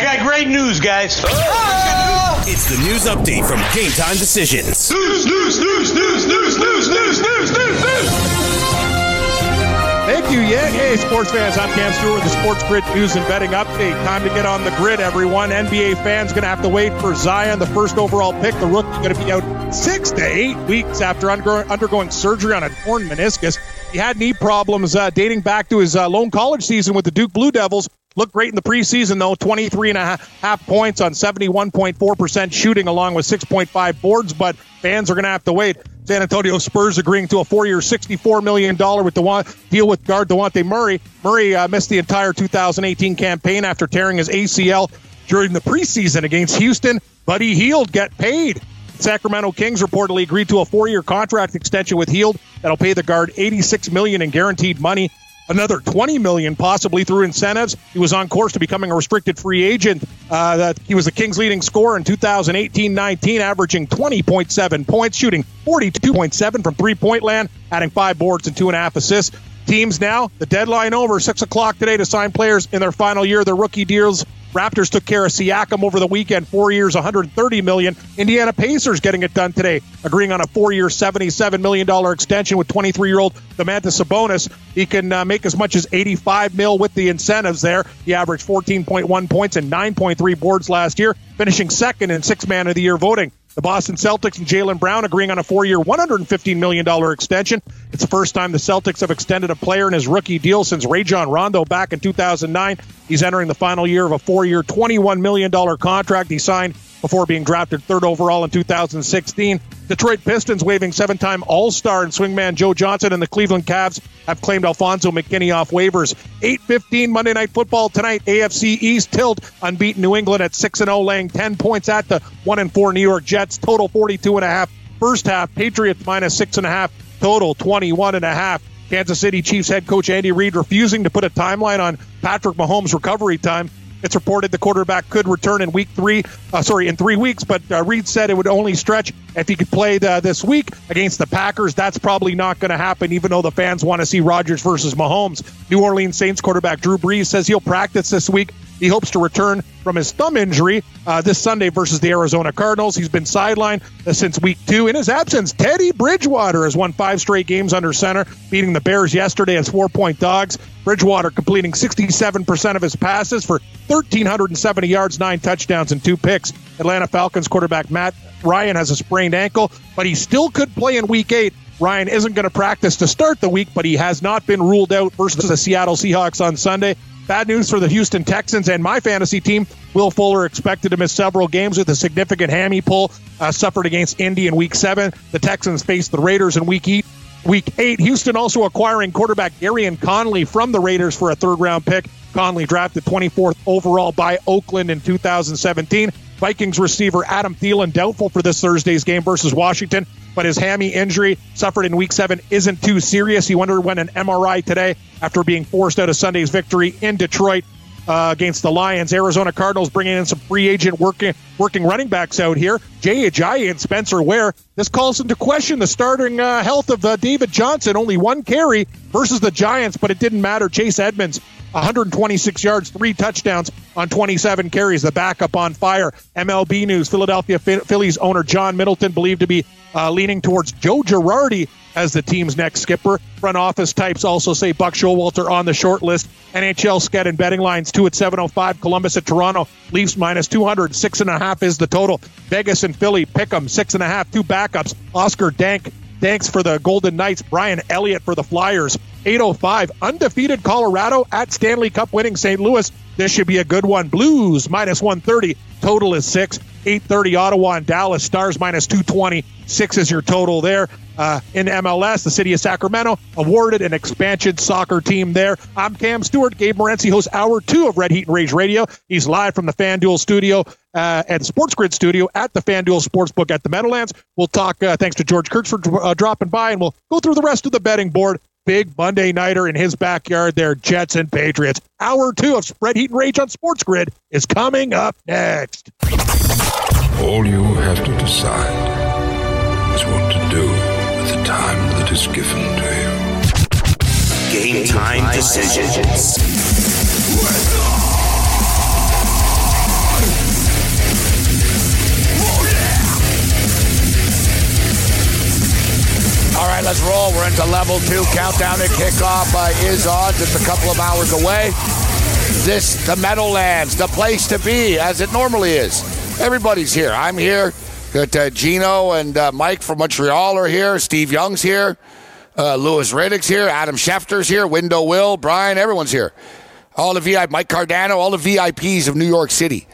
I got great news, guys. It's the news update from Game Time Decisions. News, news, news, news, news, news, news, news, news, news. Thank you, yeah. Hey, sports fans, I'm Cam Stewart with the Sports Grid News and Betting Update. Time to get on the grid, everyone. NBA fans going to have to wait for Zion, the first overall pick. The rookie going to be out six to eight weeks after undergoing surgery on a torn meniscus. He had knee problems uh, dating back to his uh, lone college season with the Duke Blue Devils. Looked great in the preseason, though. 23 and a half points on 71.4% shooting, along with 6.5 boards, but fans are going to have to wait. San Antonio Spurs agreeing to a four-year, $64 million with the deal with guard Dejounte Murray. Murray uh, missed the entire 2018 campaign after tearing his ACL during the preseason against Houston, but he healed, get paid. Sacramento Kings reportedly agreed to a four-year contract extension with Hield that'll pay the guard 86 million in guaranteed money another 20 million possibly through incentives. He was on course to becoming a restricted free agent. Uh, that he was the Kings' leading scorer in 2018-19, averaging 20.7 points, shooting 42.7 from three-point land, adding five boards and two and a half assists. Teams now, the deadline over, six o'clock today to sign players in their final year of their rookie deals. Raptors took care of Siakam over the weekend, four years, 130 million. Indiana Pacers getting it done today, agreeing on a four-year, 77 million dollar extension with 23-year-old Domantas Sabonis. He can uh, make as much as 85 mil with the incentives there. He averaged 14.1 points and 9.3 boards last year, finishing second in six man of the year voting. The Boston Celtics and Jaylen Brown agreeing on a four year, $115 million extension. It's the first time the Celtics have extended a player in his rookie deal since Rajon Rondo back in 2009. He's entering the final year of a four year, $21 million contract he signed before being drafted third overall in 2016. Detroit Pistons waiving seven time All Star and swingman Joe Johnson, and the Cleveland Cavs have claimed Alfonzo McKinnie off waivers. 8 Monday Night Football tonight. AFC East tilt unbeaten New England at 6 0, laying 10 points at the 1 4 New York Jets. Total 42.5. First half, Patriots minus 6.5. Total 21.5. Kansas City Chiefs head coach Andy Reid refusing to put a timeline on Patrick Mahomes' recovery time. It's reported the quarterback could return in week three, uh, sorry, in three weeks, but uh, Reid said it would only stretch if he could play the, this week against the Packers. That's probably not going to happen, even though the fans want to see Rodgers versus Mahomes. New Orleans Saints quarterback Drew Brees says he'll practice this week he hopes to return from his thumb injury uh, this Sunday versus the Arizona Cardinals. He's been sidelined uh, since week two. In his absence, Teddy Bridgewater has won five straight games under center, beating the Bears yesterday as four point dogs. Bridgewater completing 67% of his passes for 1,370 yards, nine touchdowns, and two picks. Atlanta Falcons quarterback Matt Ryan has a sprained ankle, but he still could play in week eight. Ryan isn't going to practice to start the week, but he has not been ruled out versus the Seattle Seahawks on Sunday. Bad news for the Houston Texans and my fantasy team. Will Fuller expected to miss several games with a significant hammy pull uh, suffered against Indy in Week Seven. The Texans face the Raiders in Week Eight. Week eight, Houston also acquiring quarterback Gareon Conley from the Raiders for a third round pick. Conley drafted 24th overall by Oakland in 2017. Vikings receiver Adam Thielen doubtful for this Thursday's game versus Washington but his hammy injury suffered in week seven isn't too serious. He underwent an MRI today after being forced out of Sunday's victory in Detroit. Uh, against the Lions. Arizona Cardinals bringing in some free agent working working running backs out here. Jay Ajayi and Spencer Ware. This calls into question the starting uh, health of uh, David Johnson. Only one carry versus the Giants, but it didn't matter. Chase Edmonds 126 yards, three touchdowns on 27 carries. The backup on fire. MLB news: Philadelphia Phillies owner John Middleton believed to be uh, leaning towards Joe Girardi as the team's next skipper. Front office types also say Buck Showalter on the short list. NHL sked and betting lines two at 705. Columbus at Toronto. Leafs minus 200. Six and a half is the total. Vegas and Philly pick 'em six and a half. Two backups. Oscar Dansk. Thanks for the Golden Knights. Brian Elliott for the Flyers. 805. Undefeated Colorado at Stanley Cup winning St. Louis. This should be a good one. Blues minus 130. Total is six. 830 Ottawa and Dallas. Stars minus 220. Six is your total there. Uh, in MLS, the city of Sacramento awarded an expansion soccer team there. I'm Cam Stewart. Gabe Morency hosts hour two of Red Heat and Rage Radio. He's live from the FanDuel studio uh, and Sports Grid studio at the FanDuel Sportsbook at the Meadowlands. We'll talk, uh, thanks to George Kurtz for uh, dropping by, and we'll go through the rest of the betting board big Monday nighter in his backyard there, Jets and Patriots. Hour two of Spread Heat and Rage on Sports Grid is coming up next. All you have to decide is what to do with the time that is given to you. Game time decisions. Welcome into level two countdown to kickoff uh, is on, just a couple of hours away. This, the Meadowlands, the place to be, as it normally is. Everybody's here. I'm here. Got uh, Gino and uh, Mike from Montreal are here. Steve Young's here. Uh, Louis Riddick's here. Adam Schefter's here. Window Will, Brian, everyone's here. All the VIP, Mike Cardano, all the VIPs of New York City.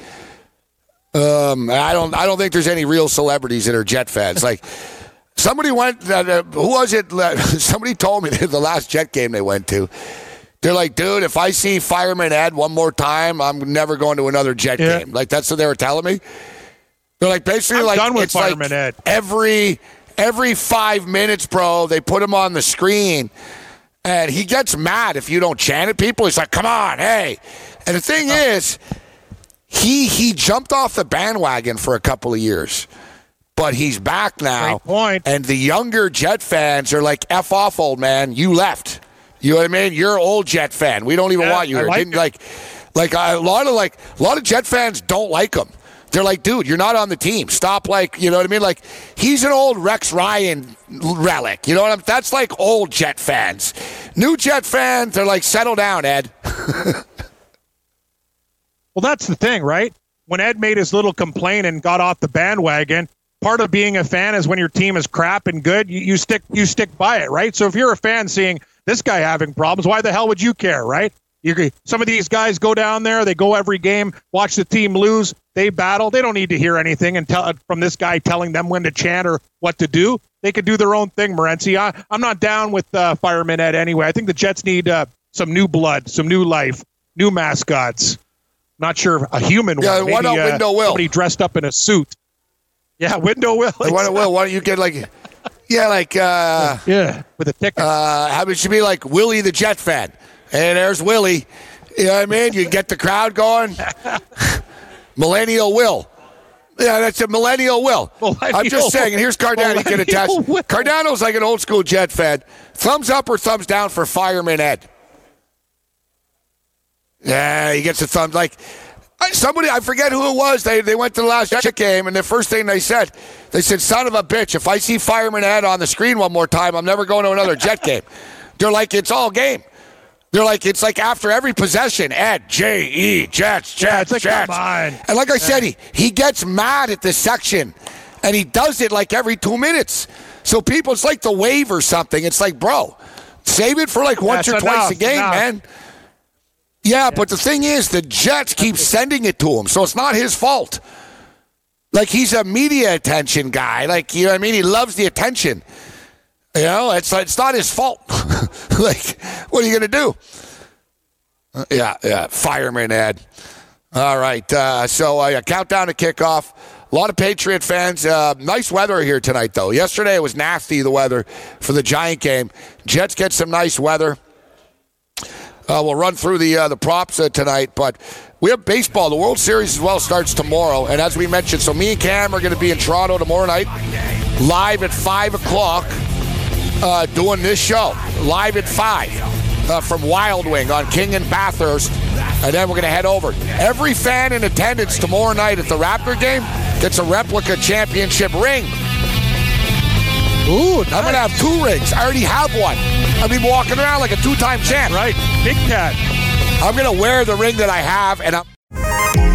Um, I don't, I don't think there's any real celebrities that are Jet fans. Like somebody went, uh, who was it? Somebody told me the last Jet game they went to. They're like, dude, if I see Fireman Ed one more time, I'm never going to another Jet Yeah. game. Like that's what they were telling me. They're like basically I'm like done with it's like Fireman Ed. every every five minutes, bro. They put him on the screen, and he gets mad if you don't chant at people. He's like, "Come on, hey!" And the thing is, he he jumped off the bandwagon for a couple of years, but he's back now. Great point. And the younger Jet fans are like, "F off, old man. You left." You know what I mean? You're an old Jet fan. We don't even Yeah, want you here. like Didn't it. like, like a lot of like a lot of Jet fans don't like him. They're like, dude, you're not on the team. Stop, like, you know what I mean? Like, he's an old Rex Ryan relic. You know what I'm? That's like old Jet fans. New Jet fans, they're like, settle down, Ed. Well, that's the thing, right? When Ed made his little complaint and got off the bandwagon, part of being a fan is when your team is crap and good, you, you stick you stick by it, right? So if you're a fan seeing this guy having problems, why the hell would you care, right? You some of these guys go down there, they go every game, watch the team lose, they battle. They don't need to hear anything and tell from this guy telling them when to chant or what to do. They could do their own thing, Morency. I, I'm not down with uh, Fireman Ed anyway. I think the Jets need uh, some new blood, some new life, new mascots. Not sure a human Yeah, one. why Maybe, not uh, Window Will? Somebody dressed up in a suit. Yeah, Window Will. Why, well, why don't you get like, yeah, like, uh, yeah, with a ticket. uh, how it should be like Willie the Jet fan. And there's Willie. You know what I mean? You get the crowd going. Millennial Will. Yeah, that's a millennial Will. I'm just saying, and here's Cardano. He can attest. Will. Cardano's like an old school Jet fan. Thumbs up or thumbs down for Fireman Ed? Yeah, he gets a thumb. Like somebody, I forget who it was. They they went to the last Jet game, and the first thing they said, they said, "Son of a bitch! If I see Fireman Ed on the screen one more time, I'm never going to another Jet game." They're like, it's all game. They're like, it's like after every possession, Ed, J E, Jets, Jets, Yeah, like, Jets. And like I said, he, he gets mad at this section, and he does it like every two minutes. So people, it's like the wave or something. It's like, bro, save it for like once That's or twice a game, enough. man. Yeah, but the thing is, the Jets keep sending it to him, so it's not his fault. Like he's a media attention guy. Like you know what I mean? He loves the attention. You know, it's it's not his fault. like, what are you gonna do? Uh, yeah, yeah. Fireman Ed. All right. Uh, so uh, yeah, countdown to kickoff. A lot of Patriot fans. Uh, nice weather here tonight, though. Yesterday it was nasty the weather for the Giant game. Jets get some nice weather. Uh, we'll run through the uh, the props uh, tonight, but we have baseball. The World Series as well starts tomorrow, and as we mentioned, so me and Cam are going to be in Toronto tomorrow night, live at five o'clock, uh, doing this show live at five uh, from Wild Wing on King and Bathurst, and then we're going to head over. Every fan in attendance tomorrow night at the Raptor game gets a replica championship ring. Ooh, I'm going to have two rings. I already have one. I've been walking around like a two-time champ. right. Big cat. I'm going to wear the ring that I have, and I'm.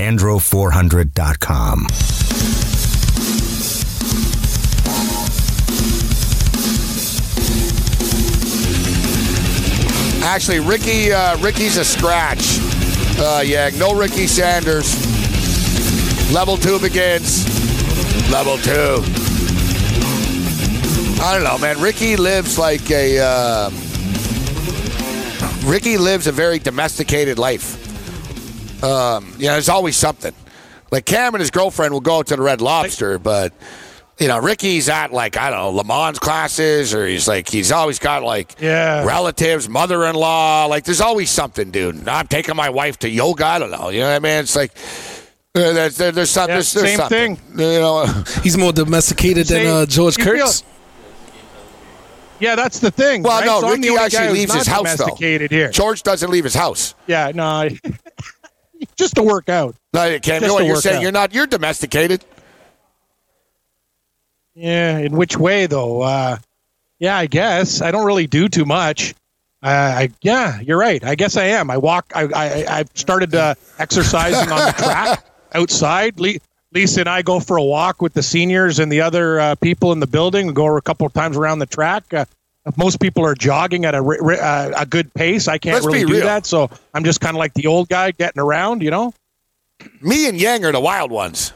Andro400.com. Actually, Ricky, uh, Ricky's a scratch. Uh, yeah, no Ricky Sanders. Level two begins. Level two. I don't know, man. Ricky lives like a. Uh, Ricky lives a very domesticated life. Um, you know, there's always something. Like Cam and his girlfriend will go out to the Red Lobster, but you know, Ricky's at like I don't know Lamaze classes, or he's like he's always got like Yeah. relatives, mother-in-law. Like there's always something, dude. I'm taking my wife to yoga. I don't know. You know what I mean? It's like uh, there's there, there's, some, Yeah, there's, there's same something. thing. You know, He's more domesticated than uh, George Kurtz. Yeah, that's the thing. well, right? no, So Ricky actually leaves his house though. domesticated here. George doesn't leave his house. Yeah, no, just to work out. No, you can't. Just You know you're saying? out. You're not. You're domesticated. Yeah, in which way though? Uh, yeah, I guess I don't really do too much. Uh, I yeah, you're right. I guess I am. I walk. I I I've started uh, exercising on the track outside. Le- Lisa and I go for a walk with the seniors and the other uh, people in the building. We go a couple of times around the track. Most people are jogging at a uh, a good pace. I can't Let's really do real. that, so I'm just kind of like the old guy getting around. You know. Me and Yang are the wild ones.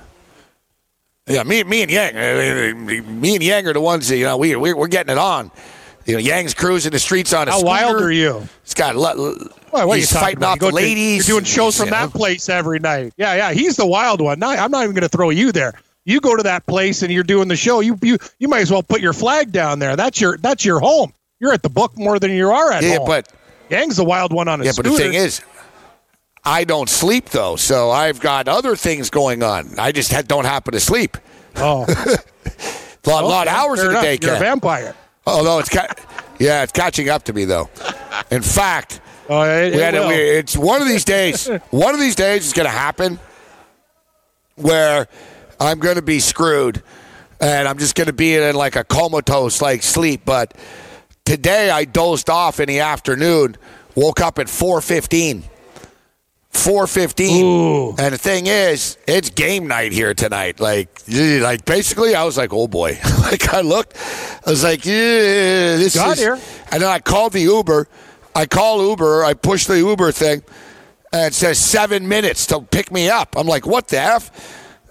Yeah, me, me and Yang, uh, me and Yang are the ones that you know we we we're getting it on. You know, Yang's cruising the streets on a How scooter. wild are you? He's got. Lo- Well, what he's are you fighting off You the to- ladies. You're doing shows from that place every night. Yeah, yeah. He's the wild one. I'm not even going to throw you there. You go to that place and you're doing the show. You you you might as well put your flag down there. That's your that's your home. You're at the book more than you are at Yeah, home. but Yang's the wild one on a yeah, but the thing is, I don't sleep though, so I've got other things going on. I just ha- don't happen to sleep. oh, A lot, lot of hours in enough. day, You're a vampire. Although it's ca- yeah, it's catching up to me though. In fact, Oh, it, we it a, we, it's one of these days. One of these days is going to happen where I'm going to be screwed, and I'm just going to be in like a comatose like sleep. But today I dozed off in the afternoon, woke up at 4:15. 4:15. And the thing is, it's game night here tonight. Like, like basically, I was like, "Oh boy!" like I looked, I was like, "Yeah, this Got is." here. And then I called the Uber. I call Uber. I push the Uber thing, and it says seven minutes to pick me up. I'm like, "What the f?"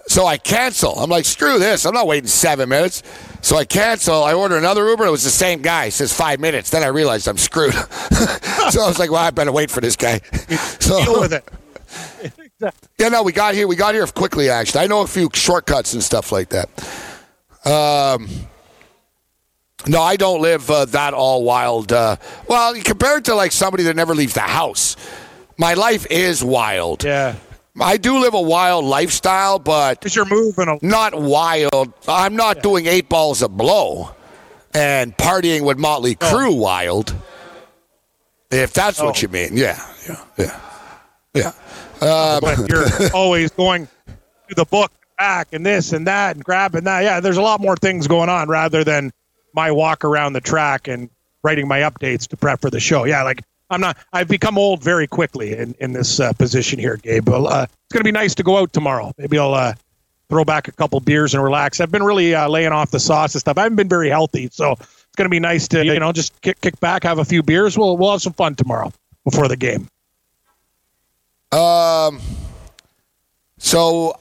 So I cancel. I'm like, "Screw this! I'm not waiting seven minutes." So I cancel. I order another Uber. It was the same guy. It says five minutes. Then I realized I'm screwed. so I was like, "Well, I better wait for this guy." So Deal with it. yeah, no, we got here. We got here quickly. Actually, I know a few shortcuts and stuff like that. Um, no, I don't live uh, that all wild. Uh, well, compared to like somebody that never leaves the house, my life is wild. Yeah, I do live a wild lifestyle, but because you're moving. A, not wild. I'm not doing eight balls a blow and partying with Motley Crue wild. If that's what Oh. you mean, yeah, yeah, yeah, yeah. Um, but you're always going to the book back and this and that and grabbing that. Yeah, there's a lot more things going on rather than my walk around the track and writing my updates to prep for the show. Yeah, like I'm not. I've become old very quickly in in this uh, position here, Gabe. But, uh, it's gonna be nice to go out tomorrow. Maybe I'll uh, throw back a couple beers and relax. I've been really uh, laying off the sauce and stuff. I haven't been very healthy, so it's gonna be nice to you know just kick kick back, have a few beers. We'll we'll have some fun tomorrow before the game. Um, so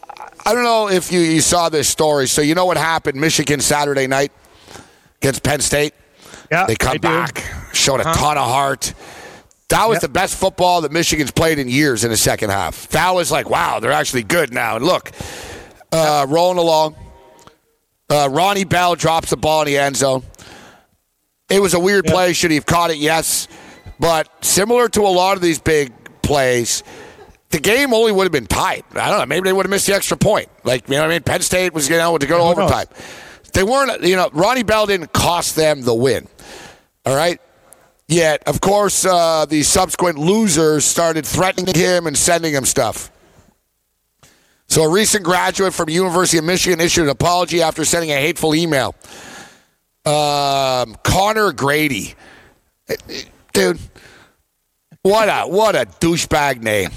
I don't know if you, you saw this story. So you know what happened Michigan Saturday night against Penn State? Yeah, They come back, showed a Uh-huh. ton of heart. That was Yep. the best football that Michigan's played in years in the second half. That was like, wow, they're actually good now. And look, uh, rolling along. Uh, Ronnie Bell drops the ball in the end zone. It was a weird Yep. play. Should he have caught it? Yes. But similar to a lot of these big plays, the game only would have been tied. I don't know. Maybe they would have missed the extra point. Like, you know what I mean? Penn State was, you know, to go to Who knows? overtime. They weren't, you know, Ronnie Bell didn't cost them the win. All right? Yet, of course, uh, the subsequent losers started threatening him and sending him stuff. So, a recent graduate from University of Michigan issued an apology after sending a hateful email. Um, Connor Grady, dude, what a what a douchebag name,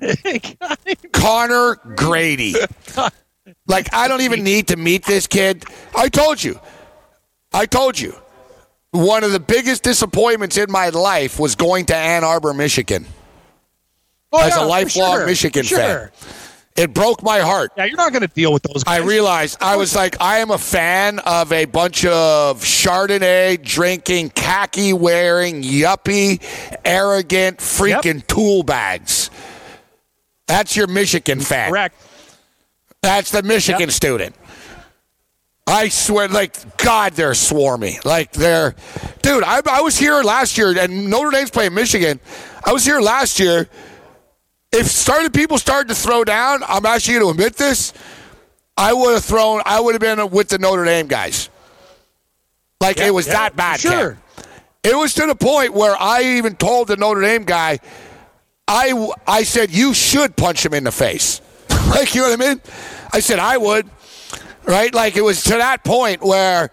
Connor Grady. Like, I don't even need to meet this kid. I told you, I told you, one of the biggest disappointments in my life was going to Ann Arbor, Michigan. Oh, As a yeah, for lifelong sure, Michigan sure. fan. It broke my heart. Yeah, you're not going to deal with those I realized I was like, I am a fan of a bunch of Chardonnay drinking, khaki wearing, yuppie, arrogant, freaking tool bags. That's your Michigan fan. Correct. That's the Michigan Yep. student. I swear, like God, they're swarmy. Like they're, dude. I, I was here last year, and Notre Dame's playing Michigan. I was here last year. If started people started to throw down, I'm actually going to admit this. I would have thrown. I would have been with the Notre Dame guys. Like Yeah, it was yeah, that bad. sure. It was to the point where I even told the Notre Dame guy, I I said you should punch him in the face. like you know what I mean? I said I would. Right? Like it was to that point where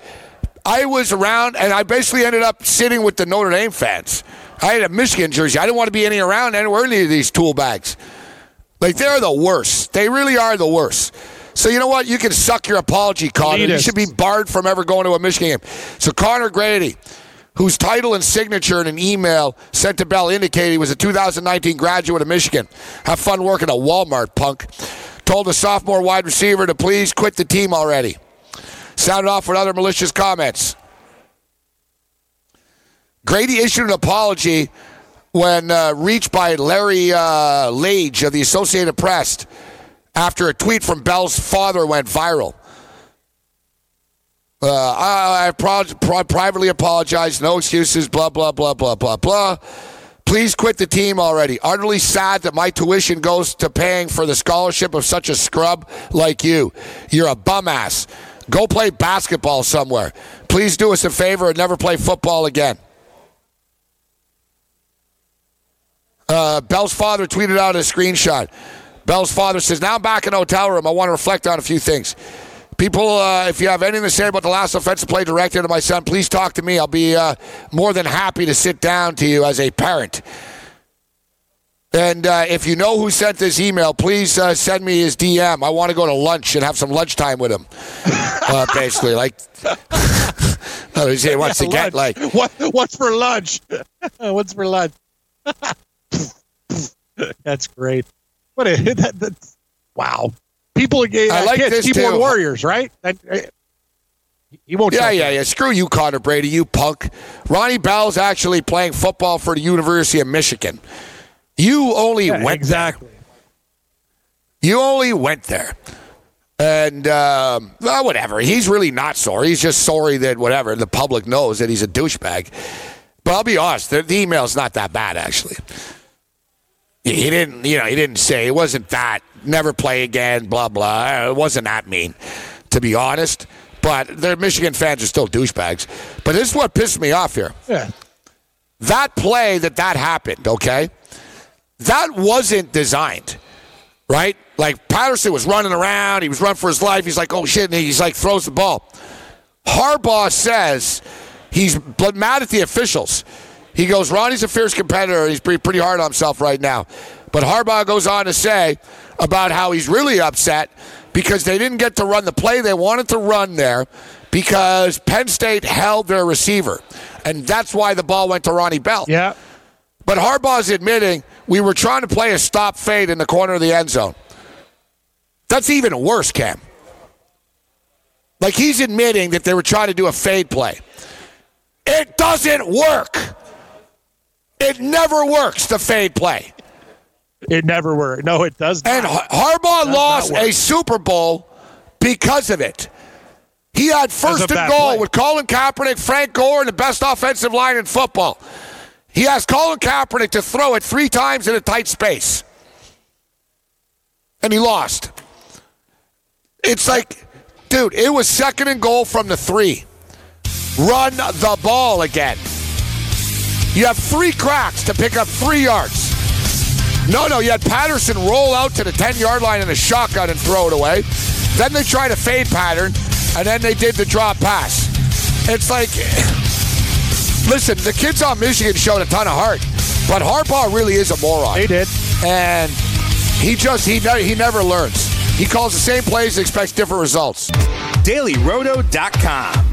I was around and I basically ended up sitting with the Notre Dame fans. I had a Michigan jersey. I didn't want to be any around anywhere any of these tool bags. Like they're the worst. They really are the worst. So you know what? You can suck your apology, Connor. You should be barred from ever going to a Michigan game. So Connor Grady, whose title and signature in an email sent to Bell indicated he was a 2019 graduate of Michigan. Have fun working at Walmart, punk. Told the sophomore wide receiver to please quit the team already. Sounded off with other malicious comments. Grady issued an apology when uh, reached by Larry uh, Lage of the Associated Press after a tweet from Bell's father went viral. Uh, I, I pro- pro- privately apologize. No excuses. Blah blah blah blah blah blah. Please quit the team already. Utterly sad that my tuition goes to paying for the scholarship of such a scrub like you. You're a bum ass. Go play basketball somewhere. Please do us a favor and never play football again. Uh, Bell's father tweeted out a screenshot. Bell's father says, Now I'm back in the hotel room. I want to reflect on a few things. People, uh, if you have anything to say about the last offensive play directed to my son, please talk to me. I'll be uh, more than happy to sit down to you as a parent. And uh, if you know who sent this email, please uh, send me his DM. I want to go to lunch and have some lunchtime with him. Uh, basically, like, no, he he wants to get like what? What's for lunch? what's for lunch? that's great. What a that, that's wow. People, uh, I like kids, this keyboard too. warriors, right? That, uh, he won't. Yeah, yeah, yeah. Screw you, Connor Brady, you punk. Ronnie Bell's actually playing football for the University of Michigan. You only Yeah, went exactly. There. You only went there. And um, well, whatever. He's really not sorry. He's just sorry that whatever the public knows that he's a douchebag. But I'll be honest, the, the email's not that bad actually. He didn't, you know, he didn't say it wasn't that. Never play again. Blah blah. Uh, it wasn't that mean, to be honest. But the Michigan fans are still douchebags. But this is what pissed me off here. Yeah. That play that that happened, okay? That wasn't designed, right? Like Patterson was running around, he was running for his life. He's like, oh shit, and he's like throws the ball. Harbaugh says he's mad at the officials. He goes, Ronnie's a fierce competitor. He's pretty, pretty hard on himself right now. But Harbaugh goes on to say about how he's really upset because they didn't get to run the play they wanted to run there because Penn State held their receiver. And that's why the ball went to Ronnie Bell. Yeah. But Harbaugh's admitting we were trying to play a stop fade in the corner of the end zone. That's even worse, Cam. Like he's admitting that they were trying to do a fade play. It doesn't work. It never works, the fade play. It never worked. No, it does not. And Harbaugh Does lost a Super Bowl because of it. He had first and goal play. with Colin Kaepernick, Frank Gore, and the best offensive line in football. He asked Colin Kaepernick to throw it three times in a tight space. And he lost. It's like, dude, it was second and goal from the three. Run the ball again. You have three cracks to pick up three yards. No, no, you had Patterson roll out to the 10 yard line in a shotgun and throw it away. Then they tried a fade pattern, and then they did the drop pass. It's like, listen, the kids on Michigan showed a ton of heart, but Harbaugh really is a moron. They did. And he just, he, ne- he never learns. He calls the same plays and expects different results. DailyRoto.com.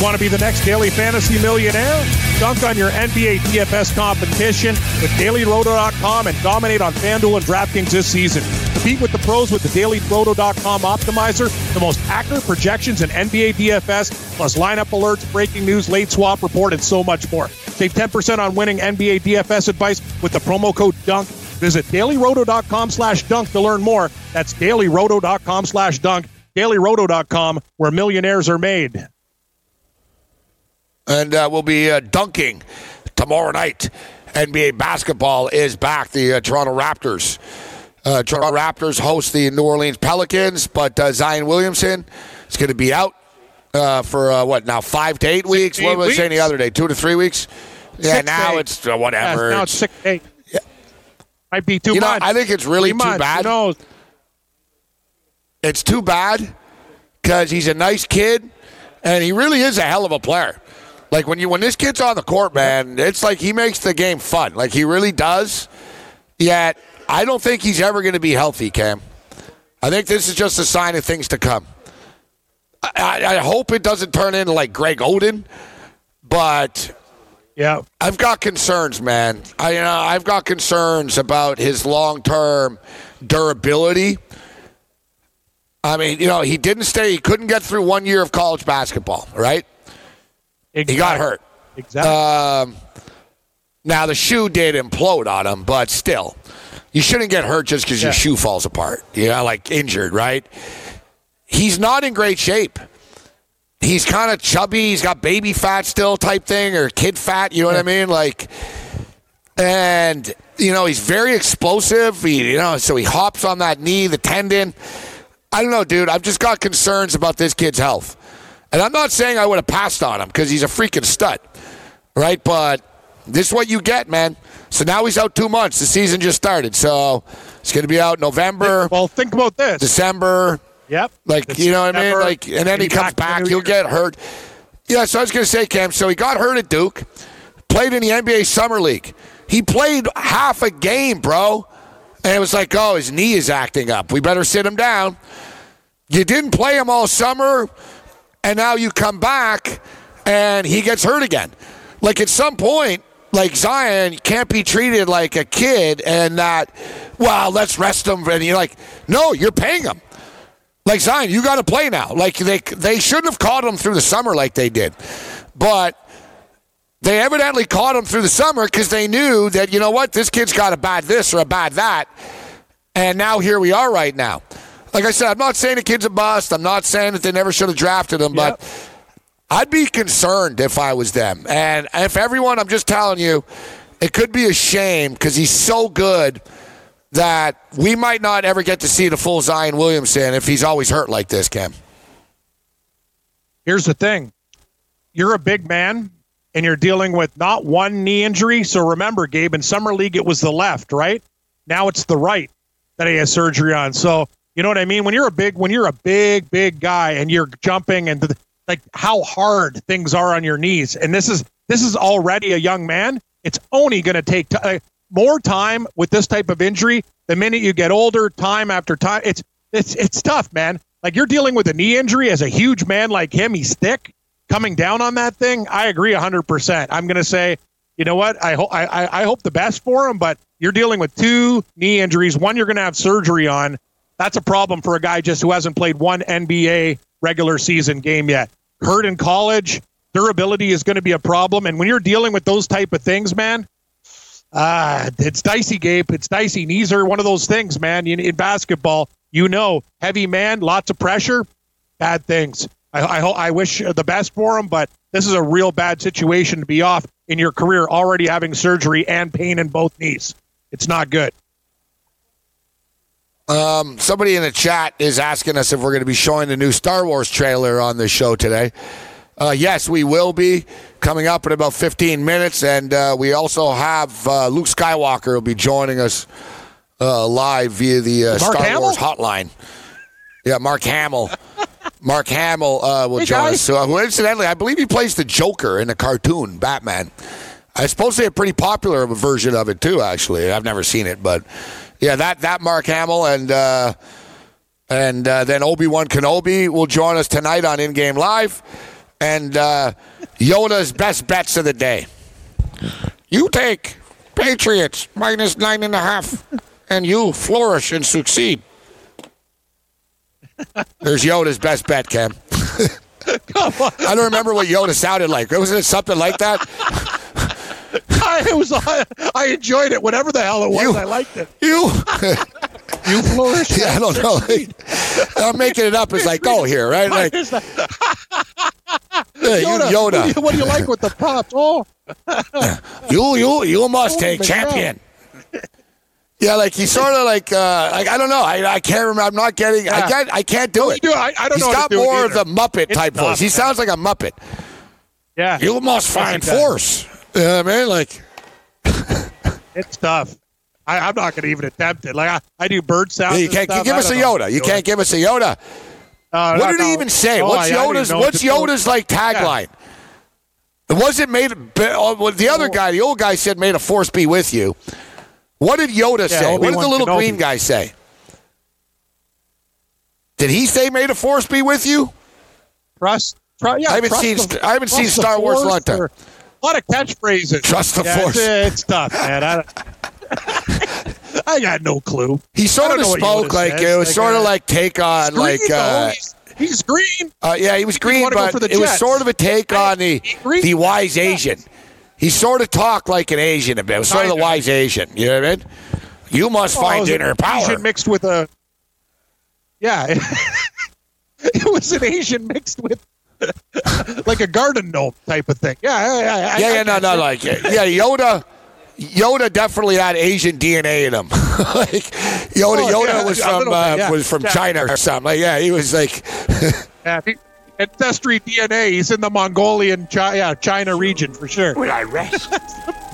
Want to be the next daily fantasy millionaire? Dunk on your NBA DFS competition with dailyroto.com and dominate on FanDuel and DraftKings this season. Compete with the pros with the dailyroto.com optimizer, the most accurate projections in NBA DFS, plus lineup alerts, breaking news, late swap report, and so much more. Save 10% on winning NBA DFS advice with the promo code DUNK. Visit dailyroto.com slash dunk to learn more. That's dailyroto.com slash dunk. dailyroto.com, where millionaires are made. And uh, we'll be uh, dunking tomorrow night. NBA basketball is back. The uh, Toronto Raptors. Uh, Toronto Raptors host the New Orleans Pelicans, but uh, Zion Williamson is going to be out uh, for uh, what now? Five to eight weeks. to what was I saying the other day? Two to three weeks. Yeah, Six now eight. it's uh, whatever. Yeah, now it's six, eight. Might be too You know. I think it's really Three too bad. Knows? it's too bad because he's a nice kid and he really is a hell of a player. Like when you when this kid's on the court, man, it's like he makes the game fun. Like he really does. Yet I don't think he's ever going to be healthy, Cam. I think this is just a sign of things to come. I, I, hope it doesn't turn into like Greg Oden, but Yeah. I've got concerns, man. I you know I've got concerns about his long term durability. I mean, you know, he didn't stay. He couldn't get through one year of college basketball, right? He got hurt. Exactly. Um, now the shoe did implode on him, but still, you shouldn't get hurt just because your shoe falls apart. You know, like injured, right? He's not in great shape. He's kind of chubby. He's got baby fat still, type thing, or kid fat. You know what I mean? Like, and you know he's very explosive. He, you know, so he hops on that knee, the tendon. I don't know, dude. I've just got concerns about this kid's health. And I'm not saying I would have passed on him because he's a freaking stud, right? But this is what you get, man. So now he's out two months. The season just started. So it's going to be out November, well, think about this. December. Yep. Like, you know what I mean? Like, and then he comes back to the back, new he'll get hurt. Yeah, so I was going to say, Cam, so he got hurt at Duke, played in the NBA Summer League. He played half a game, bro. And it was like, oh, his knee is acting up. We better sit him down. You didn't play him all summer, and now you come back and he gets hurt again. Like, at some point, like Zion can't be treated like a kid and that, well, let's rest him. And you're like, no, you're paying him. Like Zion, you got to play now. Like they they shouldn't have caught him through the summer like they did, but they evidently caught him through the summer because they knew that you know what this kid's got a bad this or a bad that, and now here we are right now. Like I said, I'm not saying the kid's a bust. I'm not saying that they never should have drafted him, but I'd be concerned if I was them. And if everyone, I'm just telling you, it could be a shame because he's so good that we might not ever get to see the full Zion Williamson if he's always hurt like this, Cam. Here's the thing you're a big man and you're dealing with not one knee injury. So remember, Gabe, in Summer League, it was the left, right? Now it's the right that he has surgery on. So, you know what I mean? When you're a big, when you're a big, big guy and you're jumping and like how hard things are on your knees, and this is this is already a young man. It's only going to take t- uh, more time with this type of injury. The minute you get older, time after time, it's it's it's tough, man. Like you're dealing with a knee injury as a huge man like him. He's thick, coming down on that thing. I agree hundred percent. I'm going to say, you know what? I hope I I hope the best for him, but you're dealing with two knee injuries. One you're going to have surgery on. That's a problem for a guy just who hasn't played one NBA regular season game yet. Hurt in college, durability is going to be a problem. And when you're dealing with those type of things, man, ah, it's dicey, Gabe. It's dicey. Knees are one of those things, man. In, in basketball, you know, heavy man, lots of pressure, bad things. I, I, ho- I wish the best for him, but this is a real bad situation to be off in your career, already having surgery and pain in both knees. It's not good. Um, somebody in the chat is asking us if we're going to be showing the new Star Wars trailer on the show today. Uh, yes, we will be coming up in about 15 minutes, and uh, we also have uh, Luke Skywalker will be joining us uh, live via the uh, Star Hamill? Wars hotline. Yeah, Mark Hamill. Mark Hamill uh, will Hey, join guys. us. So, uh, who incidentally, I believe he plays the Joker in the cartoon Batman. I suppose they a pretty popular version of it too. Actually, I've never seen it, but yeah, that that Mark Hamill and uh, and uh, then Obi Wan Kenobi will join us tonight on In Game Live. and uh, Yoda's best bets of the day. You take Patriots minus nine and a half, and you flourish and succeed. There's Yoda's best bet, Cam. I don't remember what Yoda sounded like. Was it something like that? I, was. I, I enjoyed it. Whatever the hell it was, You- I liked it. You? You flourished. yeah, I don't know. I'm making it up as I go here, right? Like, Yoda, yeah, you, What, do you, what do you like with the props? Oh, You, you, you must Oh, take champion. Yeah, like he's sort of like, uh, like I don't know. I, I can't remember. I'm not getting. I Yeah. can't. I can't do it. do. I, I don't He's know. got to do more of the Muppet It's type tough, voice. He sounds like a Muppet. Yeah, You must find force. You know what I mean? Like, it's tough. I, I'm not going to even attempt it. Like I, I do bird sounds. you can't give us a. Yoda. You can't give us a Yoda. Uh, What no, did he even say? Oh, what's I- I Yoda's know What's Yoda's like tagline? It wasn't made. oh, The other guy, the old guy, said, "May the force be with you." What did Yoda say? What did the little Kenobi. green guy say? Did he say, "May the force be with you"? Trust. Tru- yeah, I haven't trust seen- the- I haven't seen Star Wars a long time. A lot of catchphrases. Trust the Yeah, Force. It's, it's tough, man. I, I got no clue. He sort of don't know what spoke like says. it was Like, sort of uh, like take on like uh, he's, he's green. uh, yeah he was green, but it was sort of a take on the the wise Asian. He sort of talked like an Asian a bit. It was sort of the wise Asian. You know what I mean? You must Oh, find inner power. Asian mixed with a. Yeah, it was an Asian mixed with like a garden gnome type of thing. Yeah, yeah, yeah. I- yeah, I yeah, no, get no, it. like yeah, Yoda. Yoda definitely had Asian DNA in him. like Yoda, Oh, Yoda yeah, was from little uh, bit, yeah. was from Yeah. China or something. Like, yeah, he was like, Yeah, he- ancestry DNA. He's in the Mongolian, Chi- yeah, China region for sure. Will I rest?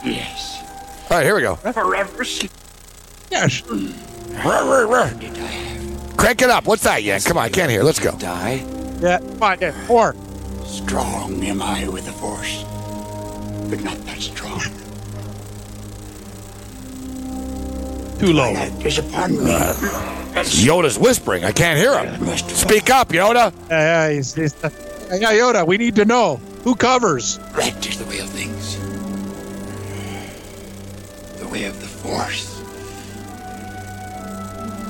yes. all right, here we go. Forever sleep. Yeah, sh- Crank it up. What's that, Yang? Come on, I can't hear. Let's go. Die. yeah, fine. Yeah, four. Strong am I with the force, but not that strong. Too low. That is upon me. Uh, Yoda's whispering. I can't hear him. Speak up, Yoda. Yeah, yeah, he's, he's, yeah, Yoda. We need to know who covers. That is the way of things. The way of the force.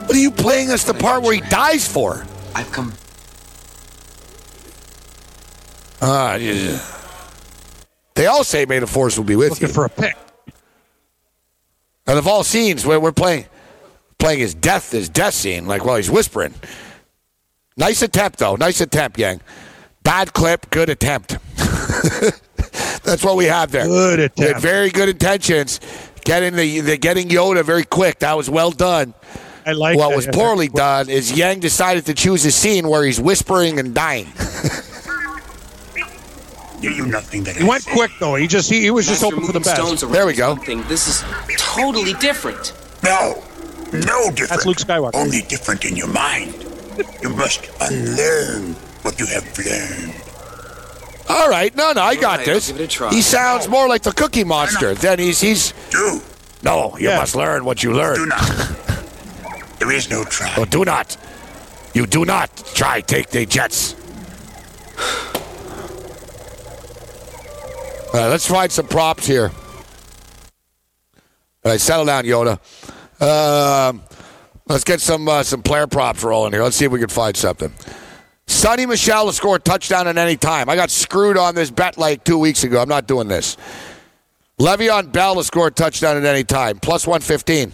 What are you playing us the part where he dies for? I've come. Ah, yeah. They all say May the Force will be with Looking you. for a pick. And of all scenes, where we're playing playing his death, his death scene, like while he's whispering. Nice attempt, though. Nice attempt, Yang. Bad clip, good attempt. That's what we have there. Good We had attempt. very good intentions. Getting the, the getting Yoda very quick. That was well done. I like. what that. was poorly done is Yang decided to choose a scene where he's whispering and dying. Do you nothing that He went quick though. He just he, he was just hoping for the best. There we go. one Thing. This is totally different. No, no different. That's Luke Skywalker. Only different in your mind. You must unlearn what you have learned. All right, no, no, I got right, this. give it a try. He sounds more like the Cookie Monster than he's he's. Do, No, you Yeah. must learn what you do learn. not. There is no try. Oh, do not. You do not try take the jets. All right, let's find some props here. All right, settle down, Yoda. Um, let's get some uh, some player props rolling here. Let's see if we can find something. Sony Michel to score a touchdown at any time. I got screwed on this bet like two weeks ago. I'm not doing this. Le'Veon Bell to score a touchdown at any time. Plus 115.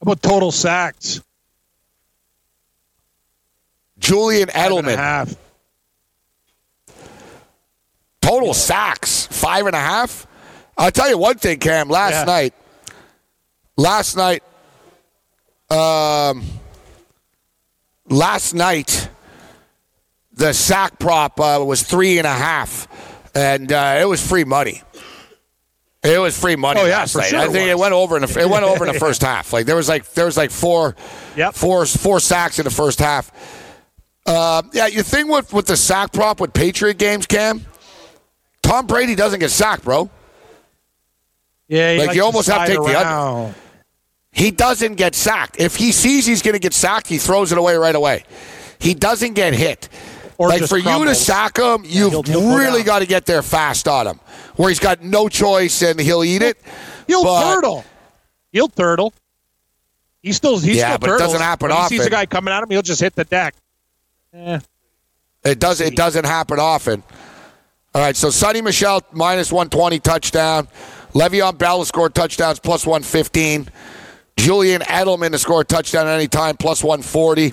How about total sacks? Julian Five and a Edelman. half. Total sacks, five and a half. I'll tell you one thing, Cam. Last Yeah. night, last night, um, last night, the sack prop uh, was three and a half, and uh, it was free money. It was free money Oh, yeah, for night. sure I think it was. went over in the it went over in the first half. Like there was like there was like four, Yep. four four sacks in the first half. Uh, yeah, you thing with with the sack prop with Patriot games, Cam. Tom Brady doesn't get sacked, bro. Yeah, Like, you almost have to take the under. He doesn't get sacked. If he sees he's going to get sacked, he throws it away right away. He doesn't get hit. Or like for you to sack him, you've he'll- he'll really got to get there fast on him, where he's got no choice and he'll eat it. He'll but- turtle. He'll turtle. He still he's Yeah, still but it doesn't happen when He sees a guy coming at him, he'll just hit the deck. Eh. It does. It doesn't happen often. All right. So Sony Michel minus one twenty touchdown. Le'Veon Bell to score touchdowns plus one fifteen. Julian Edelman to score a touchdown at any time plus one forty.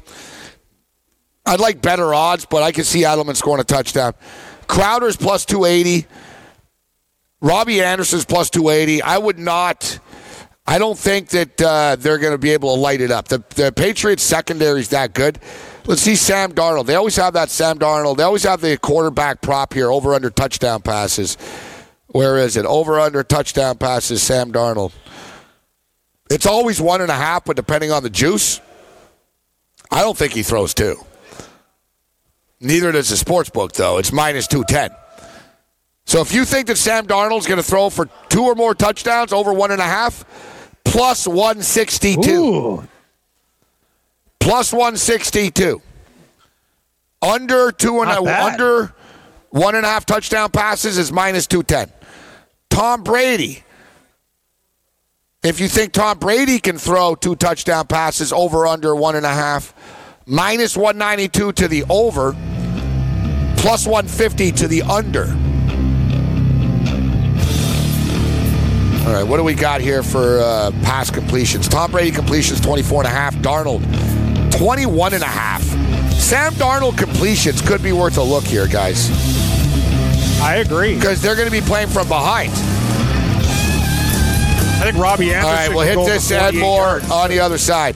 I'd like better odds, but I can see Edelman scoring a touchdown. Crowder's plus two eighty. Robbie Anderson's plus two eighty. I would not. I don't think that uh, they're going to be able to light it up. The, the Patriots secondary is that good. Let's see Sam Darnold. They always have that Sam Darnold. They always have the quarterback prop here over under touchdown passes. Where is it? Over under touchdown passes, Sam Darnold. It's always one and a half, but depending on the juice, I don't think he throws two. Neither does the sports book, though. It's minus 210. So if you think that Sam Darnold's going to throw for two or more touchdowns over one and a half, plus 162. Ooh. Plus 162. Under two and a, under one and a half touchdown passes is minus 210. Tom Brady. If you think Tom Brady can throw two touchdown passes over under one and a half, minus 192 to the over, plus 150 to the under. All right, what do we got here for uh, pass completions? Tom Brady completions 24 and a half. Darnold 21 and a half. Sam Darnold completions could be worth a look here, guys, I agree. because they're going to be playing from behind. I think Robbie Anderson. All right, we'll hit this and more yards. on the other side.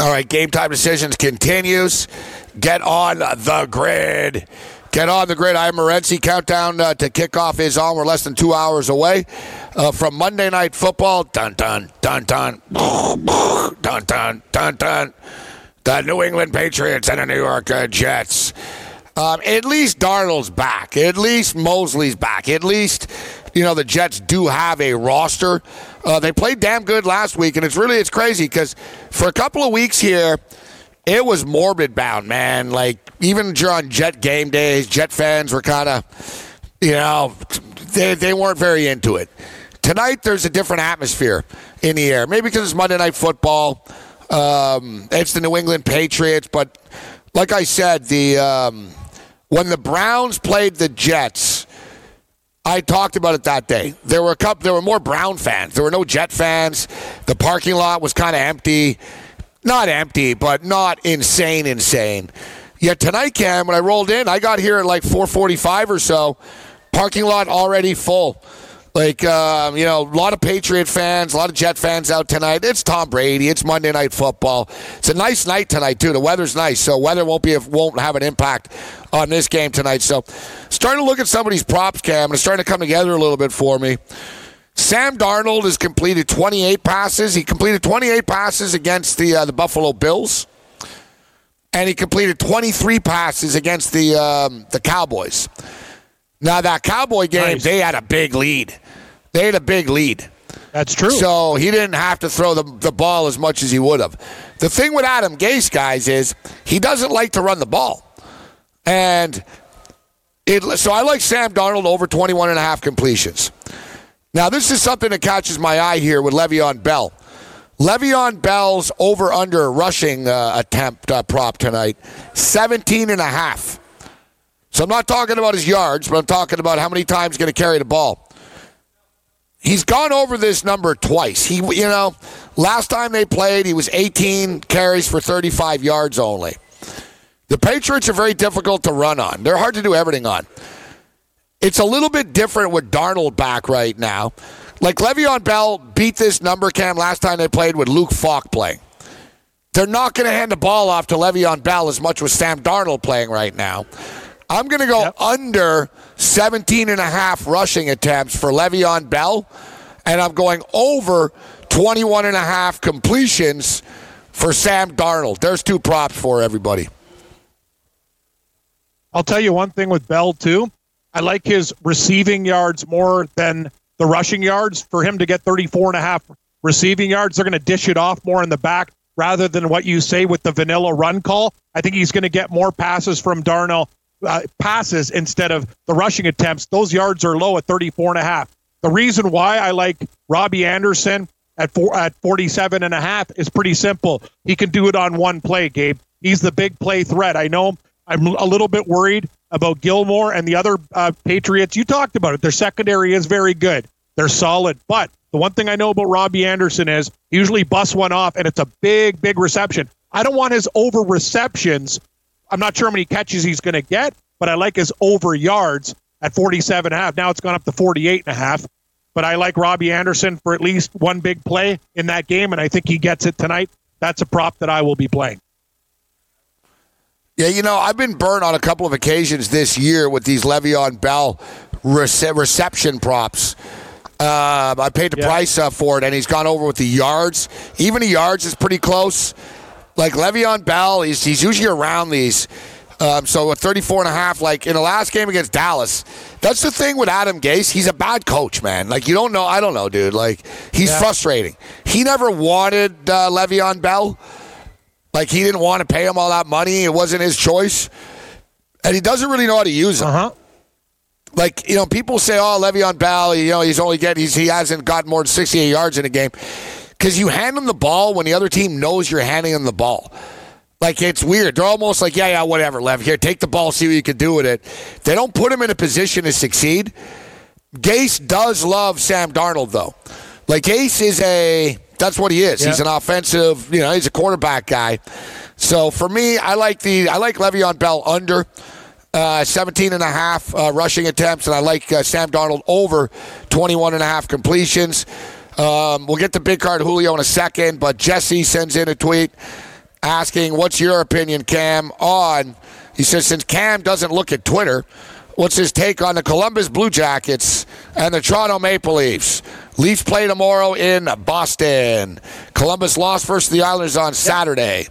All right, game time decisions continues. Get on the grid. Get on the grid. I'm Morency. Countdown uh, to kickoff is on. We're less than two hours away uh, from Monday Night Football. Dun dun dun dun dun dun dun dun. The New England Patriots and the New York uh, Jets. Um, at least Darnold's back. At least Mosley's back. At least, you know, the Jets do have a roster. Uh, they played damn good last week, and it's really it's crazy because for a couple of weeks here, it was morbid bound, man. Like even during Jet game days, Jet fans were kind of, you know, they they weren't very into it. Tonight, there's a different atmosphere in the air. Maybe because it's Monday Night Football. Um, it's the New England Patriots, but like I said, the um, when the Browns played the Jets, I talked about it that day. There were a couple. There were more Brown fans. There were no Jet fans. The parking lot was kind of empty. Not empty, but not insane, insane. Yet tonight, Cam, when I rolled in, I got here at like 4:45 or so. Parking lot already full. Like um, you know, a lot of Patriot fans, a lot of Jet fans out tonight. It's Tom Brady. It's Monday Night Football. It's a nice night tonight too. The weather's nice, so weather won't be won't have an impact on this game tonight. So, starting to look at some of these props, Cam, and it's starting to come together a little bit for me. Sam Darnold has completed 28 passes. He completed 28 passes against the uh, the Buffalo Bills, and he completed 23 passes against the um, the Cowboys. Now that Cowboy game, Nice. they had a big lead. They had a big lead. That's true. So he didn't have to throw the, the ball as much as he would have. The thing with Adam Gase, guys, is he doesn't like to run the ball. And it, so I like Sam Darnold over 21 and a half completions. Now, this is something that catches my eye here with Le'Veon Bell. Le'Veon Bell's over under rushing uh, attempt uh, prop tonight, 17 and a half. So I'm not talking about his yards, but I'm talking about how many times he's going to carry the ball. He's gone over this number twice. He, you know, last time they played, he was 18 carries for 35 yards only. The Patriots are very difficult to run on. They're hard to do everything on. It's a little bit different with Darnold back right now. Like Le'Veon Bell beat this number cam last time they played with Luke Falk playing. they're not going to hand the ball off to Le'Veon Bell as much with Sam Darnold playing right now. I'm going to go Yep. under 17 and a half rushing attempts for Le'Veon Bell, and I'm going over 21 and a half completions for Sam Darnold. There's two props for everybody. I'll tell you one thing with Bell too. I like his receiving yards more than the rushing yards. For him to get 34 and a half receiving yards, they're going to dish it off more in the back rather than what you say with the vanilla run call. I think he's going to get more passes from Darnold uh, passes instead of the rushing attempts. Those yards are low at 34 and a half. The reason why I like Robbie Anderson at four, at 47 and a half is pretty simple. He can do it on one play, Gabe. He's the big play threat. I know I'm a little bit worried about Gilmore and the other uh, Patriots. You talked about it. Their secondary is very good. They're solid. But the one thing I know about Robbie Anderson is he usually busts one off and it's a big, big reception. I don't want his over receptions. I'm not sure how many catches he's going to get, but I like his over yards at 47 and a half. Now it's gone up to 48 and a half. But I like Robbie Anderson for at least one big play in that game, and I think he gets it tonight. That's a prop that I will be playing. Yeah, you know, I've been burned on a couple of occasions this year with these Le'Veon Bell rece- reception props. Um, I paid the Yeah. price uh, for it, and he's gone over with the yards. Even the yards is pretty close. Like Le'Veon Bell, he's, he's usually around these. Um, so at 34 and a half, like in the last game against Dallas, that's the thing with Adam Gase. He's a bad coach, man. Like you don't know, I don't know, dude. Like he's frustrating. He never wanted uh, Le'Veon Bell. Like he didn't want to pay him all that money. It wasn't his choice, and he doesn't really know how to use him. Uh huh. Like you know, people say, "Oh, Le'Veon Bell, you know, he's only getting he's, he hasn't got more than 68 yards in a game," because you hand him the ball when the other team knows you're handing him the ball. Like it's weird. They're almost like, "Yeah, yeah, whatever, Lev. Here, take the ball, see what you can do with it." They don't put him in a position to succeed. Gase does love Sam Darnold, though. Like Gase is a that's what he is. Yeah. He's an offensive, you know, he's a quarterback guy. So for me, I like the I like Le'Veon Bell under uh, 17 and a half uh, rushing attempts, and I like uh, Sam Darnold over 21 and a half completions. Um, we'll get to big card Julio in a second, but Jesse sends in a tweet asking, "What's your opinion, Cam?" On he says, since Cam doesn't look at Twitter, what's his take on the Columbus Blue Jackets and the Toronto Maple Leafs? Leafs play tomorrow in Boston. Columbus lost versus the Islanders on Saturday.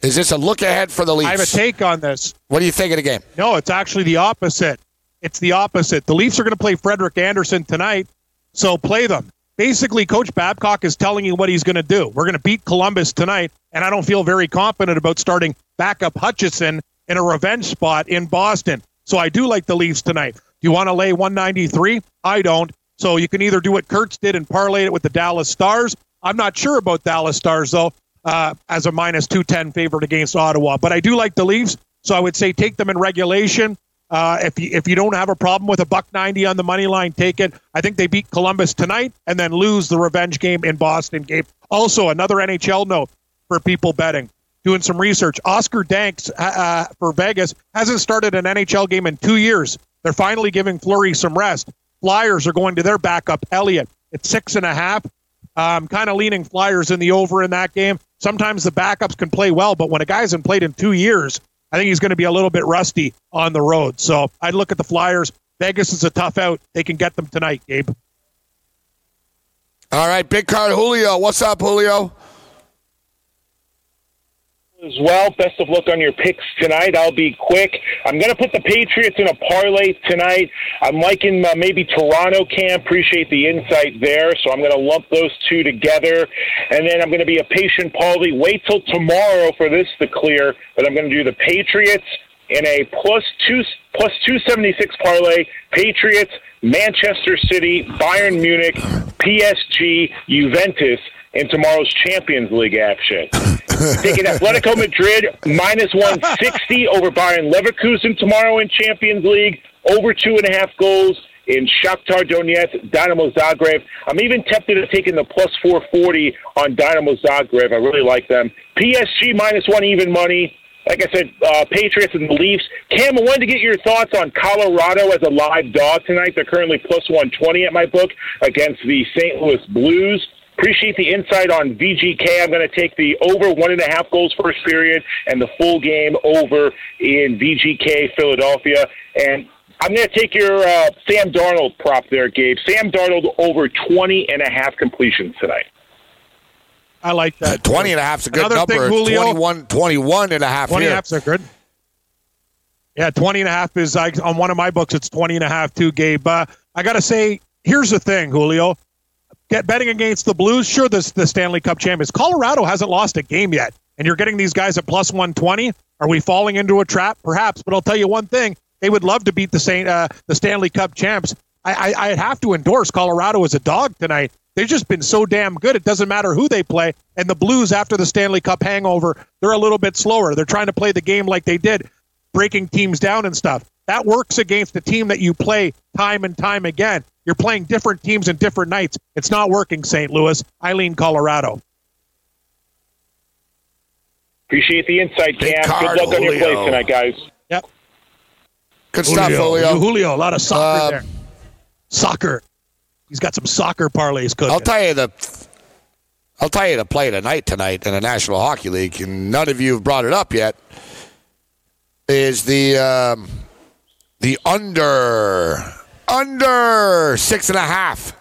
Is this a look ahead for the Leafs? I have a take on this. What do you think of the game? No, it's actually the opposite. It's the opposite. The Leafs are going to play Frederik Andersen tonight, so play them. Basically, Coach Babcock is telling you what he's going to do. We're going to beat Columbus tonight, and I don't feel very confident about starting backup Hutchinson in a revenge spot in Boston. So I do like the Leafs tonight. Do you want to lay 193? I don't. So you can either do what Kurtz did and parlay it with the Dallas Stars. I'm not sure about Dallas Stars, though, uh, as a minus 210 favorite against Ottawa. But I do like the Leafs, so I would say take them in regulation. Uh, if you if you don't have a problem with a buck ninety on the money line, take it. I think they beat Columbus tonight and then lose the revenge game in Boston. Game. Also, another NHL note for people betting. Doing some research, Oscar Dansk uh, for Vegas hasn't started an NHL game in two years. They're finally giving Fleury some rest. Flyers are going to their backup, Elliott. It's six and a half. I'm kind of leaning Flyers in the over in that game. Sometimes the backups can play well, but when a guy hasn't played in two years, I think he's going to be a little bit rusty on the road. So I'd look at the Flyers. Vegas is a tough out. They can get them tonight, Gabe. All right, big card Julio. What's up, Julio? As well. Best of luck on your picks tonight. I'll be quick. I'm going to put the Patriots in a parlay tonight. I'm liking uh, maybe Toronto can. Appreciate the insight there. So I'm going to lump those two together. And then I'm going to be a patient parlay. Wait till tomorrow for this to clear. But I'm going to do the Patriots in a plus two plus 276 parlay. Patriots, Manchester City, Bayern Munich, PSG, Juventus in tomorrow's Champions League action. Taking Atletico Madrid minus 160 over Bayern Leverkusen tomorrow in Champions League. Over two and a half goals in Shakhtar Donetsk, Dynamo Zagreb. I'm even tempted to taking the plus 440 on Dynamo Zagreb. I really like them. PSG minus one even money. Like I said, uh, Patriots and the Leafs. Cam, I wanted to get your thoughts on Colorado as a live dog tonight. They're currently plus 120 at my book against the St. Louis Blues. Appreciate the insight on VGK. I'm going to take the over one and a half goals first period and the full game over in VGK Philadelphia. And I'm going to take your uh, Sam Darnold prop there, Gabe. Sam Darnold over 20 and a half completions tonight. I like that. 20 and a half is a good Another number. thing, Julio- 21, 21 and a half 20 and a half is good. Yeah, 20 and a half is I, on one of my books. It's 20 and a half too, Gabe. Uh, I got to say, here's the thing, Julio. Get betting against the Blues. Sure, this the Stanley Cup champions. Colorado hasn't lost a game yet, and you're getting these guys at plus 120. Are we falling into a trap? Perhaps, but I'll tell you one thing: they would love to beat the Saint, uh, the Stanley Cup champs. I, I, I'd have to endorse Colorado as a dog tonight. They've just been so damn good. It doesn't matter who they play. And the Blues, after the Stanley Cup hangover, they're a little bit slower. They're trying to play the game like they did, breaking teams down and stuff. That works against a team that you play time and time again. You're playing different teams and different nights. It's not working, St. Louis. Eileen, Colorado. Appreciate the insight, Big Cam. card, Good luck on your Julio. plays tonight, guys. Yep. Good stuff, Julio. Julio, a lot of soccer Uh, there. Soccer. He's got some soccer parlays cooking. I'll tell you the I'll tell you the play tonight tonight in the National Hockey League, and none of you have brought it up yet. Is the um, the under under six and a half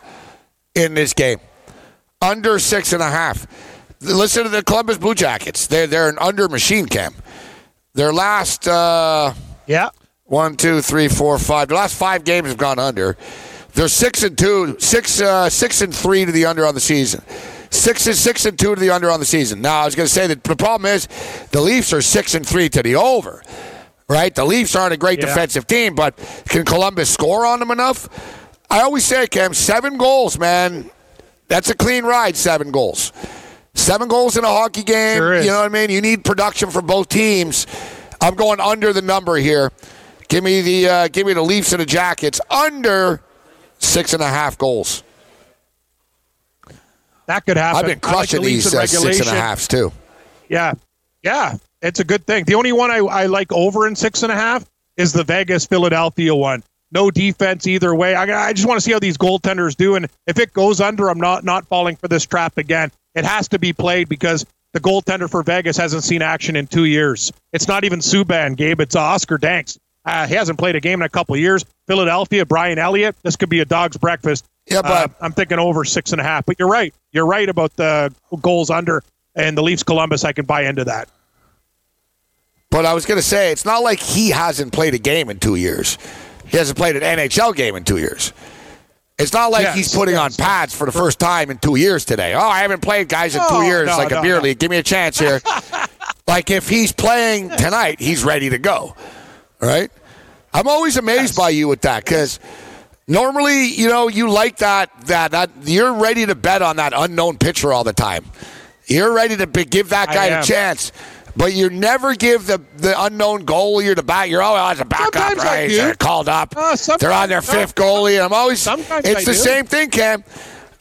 in this game? Under six and a half. Listen to the Columbus Blue Jackets. They're they're an under machine cam. Their last uh, yeah. one, two, three, four, five. The last five games have gone under. They're six and two, six, uh, six and three to the under on the season. Six and six and two to the under on the season. Now I was going to say that the problem is the Leafs are six and three to the over. Right, the Leafs aren't a great Yeah. defensive team, but can Columbus score on them enough? I always say, Cam, seven goals, man. That's a clean ride. Seven goals. Seven goals in a hockey game. Sure. You know what I mean? You need production from both teams. I'm going under the number here. Give me the uh, give me the Leafs and the Jackets under six and a half goals. That could happen. I've been I like the crushing these uh, six and a halves too. Yeah, yeah, it's a good thing. The only one I, I like over in six and a half is the Vegas Philadelphia one. No defense either way. I, I just want to see how these goaltenders do, and if it goes under, I'm not not falling for this trap again. It has to be played because the goaltender for Vegas hasn't seen action in two years. It's not even Subban, Gabe. It's uh, Oscar Dansk. Uh, he hasn't played a game in a couple of years. Philadelphia, Brian Elliott. This could be a dog's breakfast. Yeah, but Uh, I'm thinking over six and a half. But you're right. You're right about the goals under and the Leafs Columbus. I can buy into that. But I was going to say it's not like he hasn't played a game in two years. He hasn't played an NHL game in two years. It's not like Yes, he's putting yes. on pads for the first time in two years today. Oh, I haven't played guys in two years no, like a no, beer no. league. Give me a chance here. like if he's playing tonight, he's ready to go. Right? I'm always amazed by you with that because normally, you know, you like that that that you're ready to bet on that unknown pitcher all the time. You're ready to give that guy a chance. But you never give the, the unknown goalie or the back. You're always as a backup, Sometimes right? They're called up. Uh, They're on their fifth goalie, and I'm always. Sometimes it's I the do. same thing, Cam.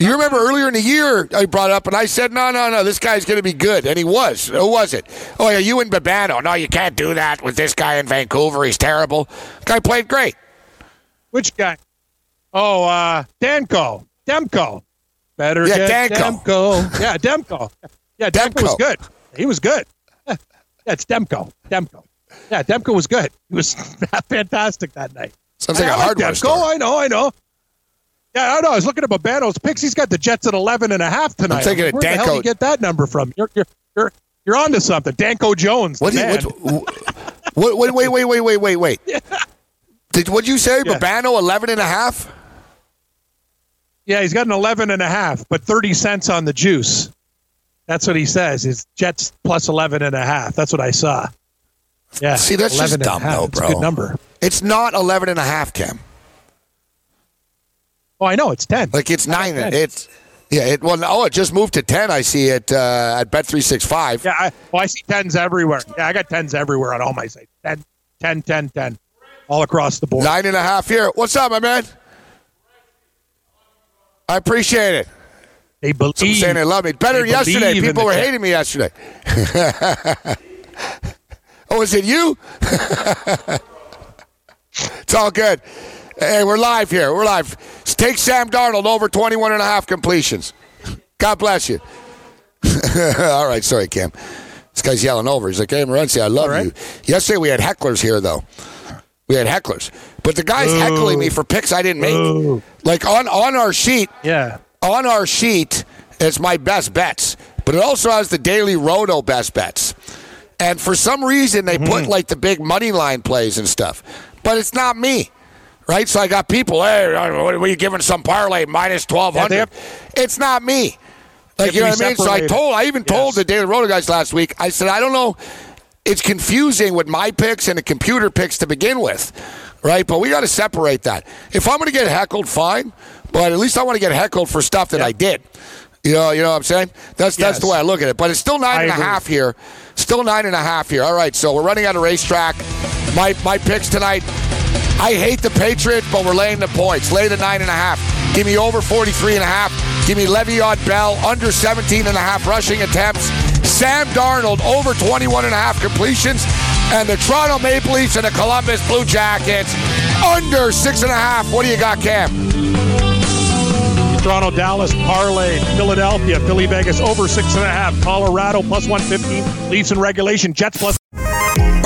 You remember earlier in the year I brought up, and I said, "No, no, no, this guy's going to be good," and he was. Who was it? Oh yeah, you and Babano. No, you can't do that with this guy in Vancouver. He's terrible. Guy played great. Which guy? Oh, uh, Demko. Demko. Better Yeah, get Demko. Demko. Yeah, Demko. Yeah, Demko, was good. He was good. Yeah, it's Demko. Demko. Yeah, Demko was good. He was fantastic that night. Sounds like I a like hardware Demko. store. I know, I know. Yeah, I know. I was looking at Babano's picks. He's got the Jets at 11 and a half tonight. I'm thinking Where of the hell did you get that number from? You're you're you're you're onto something. Danko Jones. What? do you- what, what, wait, wait, wait, wait, wait, wait. Did what did you say? Yeah. Babano 11 and a half? Yeah, he's got an 11 and a half, but 30 cents on the juice. That's what he says. Is Jets plus 11 and a half. That's what I saw. Yeah. See, that's just 11 and a dumb, though, It's a bro. good number. It's not 11 and a half, Cam. Oh, I know. It's 10. Like it's nine. ten. It's yeah. It well. Oh, it just moved to ten. I see it uh, at Bet three six five. Yeah, I, well, I see 10s everywhere. Yeah, I got 10s everywhere on all my sites. 10, 10, 10, 10. All across the board. Nine and a half here. What's up, my man? I appreciate it. They believe. Some saying they love me. Better yesterday. People were hating me yesterday. oh, is it you? it's all good. Hey, we're live here. We're live. Take Sam Darnold over 21 and a half completions. God bless you. All right, sorry, Cam. This guy's yelling over. He's like, "Hey, Morency, I love right. you." Yesterday we had hecklers here, though. We had hecklers, but the guy's heckling me for picks I didn't make. Like on on our sheet, Yeah. On our sheet, it's my best bets, but it also has the daily roto best bets. And for some reason, they put Mm-hmm. like the big money line plays and stuff, but it's not me, right? So I got people, hey, what are you giving some parlay minus twelve Yeah, hundred? It's not me. Like you know what I mean? So I told, I even told the daily roto guys last week. I said, I don't know. It's confusing with my picks and the computer picks to begin with, right? But we got to separate that. If I'm going to get heckled, fine. But at least I want to get heckled for stuff that I did. You know, you know what I'm saying? That's that's Yes. the way I look at it. But it's still nine I and a half here. Still nine and a half here. All right, so we're running out of racetrack. My my picks tonight. I hate the Patriots, but we're laying the points. Lay the nine and a half. Give me over 43 and a half. Give me Le'Veon Bell under 17 and a half rushing attempts. Sam Darnold over 21 and a half completions. And the Toronto Maple Leafs and the Columbus Blue Jackets under six and a half. What do you got, Cam? Toronto, Dallas, parlay, Philadelphia, Philly, Vegas over six and a half, Colorado plus 115, Leafs in regulation, Jets plus.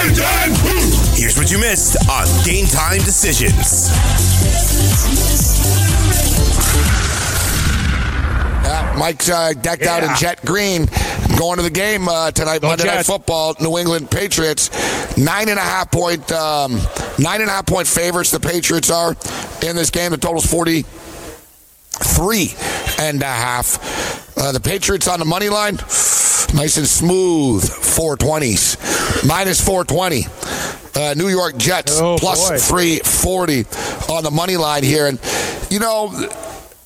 Here's what you missed on Game Time Decisions. Yeah, Mike's uh, decked out in jet green, going to the game uh, tonight, Monday Night Football. New England Patriots, nine and a half point, um, nine and a half point favorites. The Patriots are in this game. The total's forty three and a half. Uh, the Patriots on the money line, nice and smooth, four twenties, minus four twenty. Uh, New York Jets Oh, plus boy. 340 on the money line here. And, you know,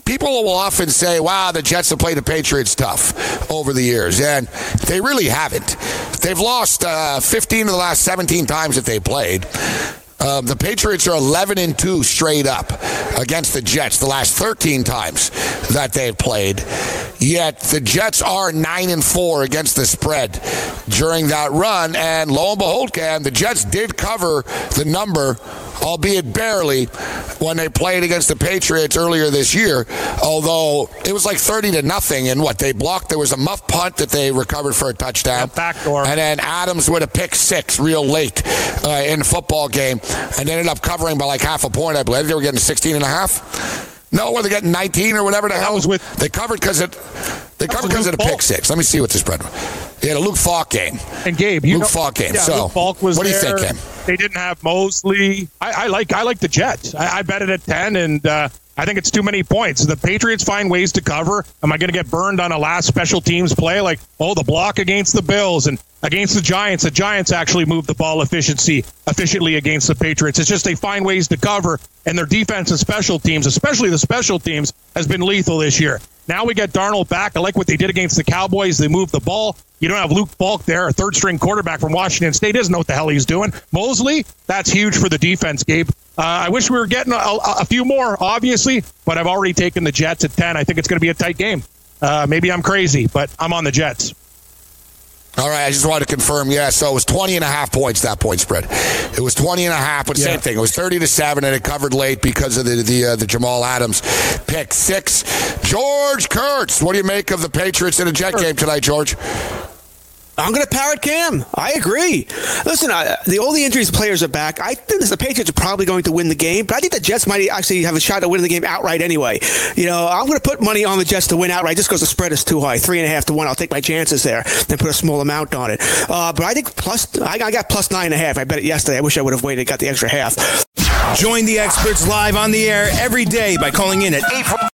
people will often say, wow, the Jets have played the Patriots tough over the years. And they really haven't. They've lost uh, 15 of the last 17 times that they played. Um, the Patriots are 11 and 2 straight up against the Jets the last 13 times that they've played. Yet the Jets are 9 and 4 against the spread during that run. And lo and behold, Cam, the Jets did cover the number, albeit barely, when they played against the Patriots earlier this year. Although it was like 30 to nothing. And what they blocked, there was a muff punt that they recovered for a touchdown. Backdoor. And then Adams with a pick six real late uh, in the football game and ended up covering by like half a point, I believe. They were getting 16 and a half. No, were they getting 19 or whatever the hell? was with- they covered because it. They covered because of the pick six. Let me see what the spread was. Yeah, the Luke Falk game. And Gabe, you Luke know, Falk game. Yeah, So, Luke Falk was what do you there. think, Kim? They didn't have Mosley. I, I like I like the Jets. I, I bet it at ten, and uh, I think it's too many points. The Patriots find ways to cover. Am I going to get burned on a last special teams play like oh the block against the Bills and against the Giants? The Giants actually moved the ball efficiency efficiently against the Patriots. It's just they find ways to cover, and their defense and special teams, especially the special teams, has been lethal this year. Now we get Darnold back. I like what they did against the Cowboys. They moved the ball. You don't have Luke Falk there, a third string quarterback from Washington State. Doesn't know what the hell he's doing. Mosley, that's huge for the defense, Gabe. Uh, I wish we were getting a, a few more, obviously, but I've already taken the Jets at 10. I think it's going to be a tight game. Uh, maybe I'm crazy, but I'm on the Jets. All right, I just wanted to confirm. Yeah, so it was 20 and a half points, that point spread. It was 20 and a half, but same thing. It was 30 to 7, and it covered late because of the the, uh, the Jamal Adams pick six. George Kurtz, what do you make of the Patriots in a Jet game tonight, George? I'm going to parrot Cam. I agree. Listen, I, the all the injuries players are back. I think the Patriots are probably going to win the game, but I think the Jets might actually have a shot at winning the game outright anyway. You know, I'm going to put money on the Jets to win outright just because the spread is too high, three and a half to one. I'll take my chances there and put a small amount on it. Uh, but I think plus, I, I got plus nine and a half. I bet it yesterday. I wish I would have waited, got the extra half. Join the experts live on the air every day by calling in at 8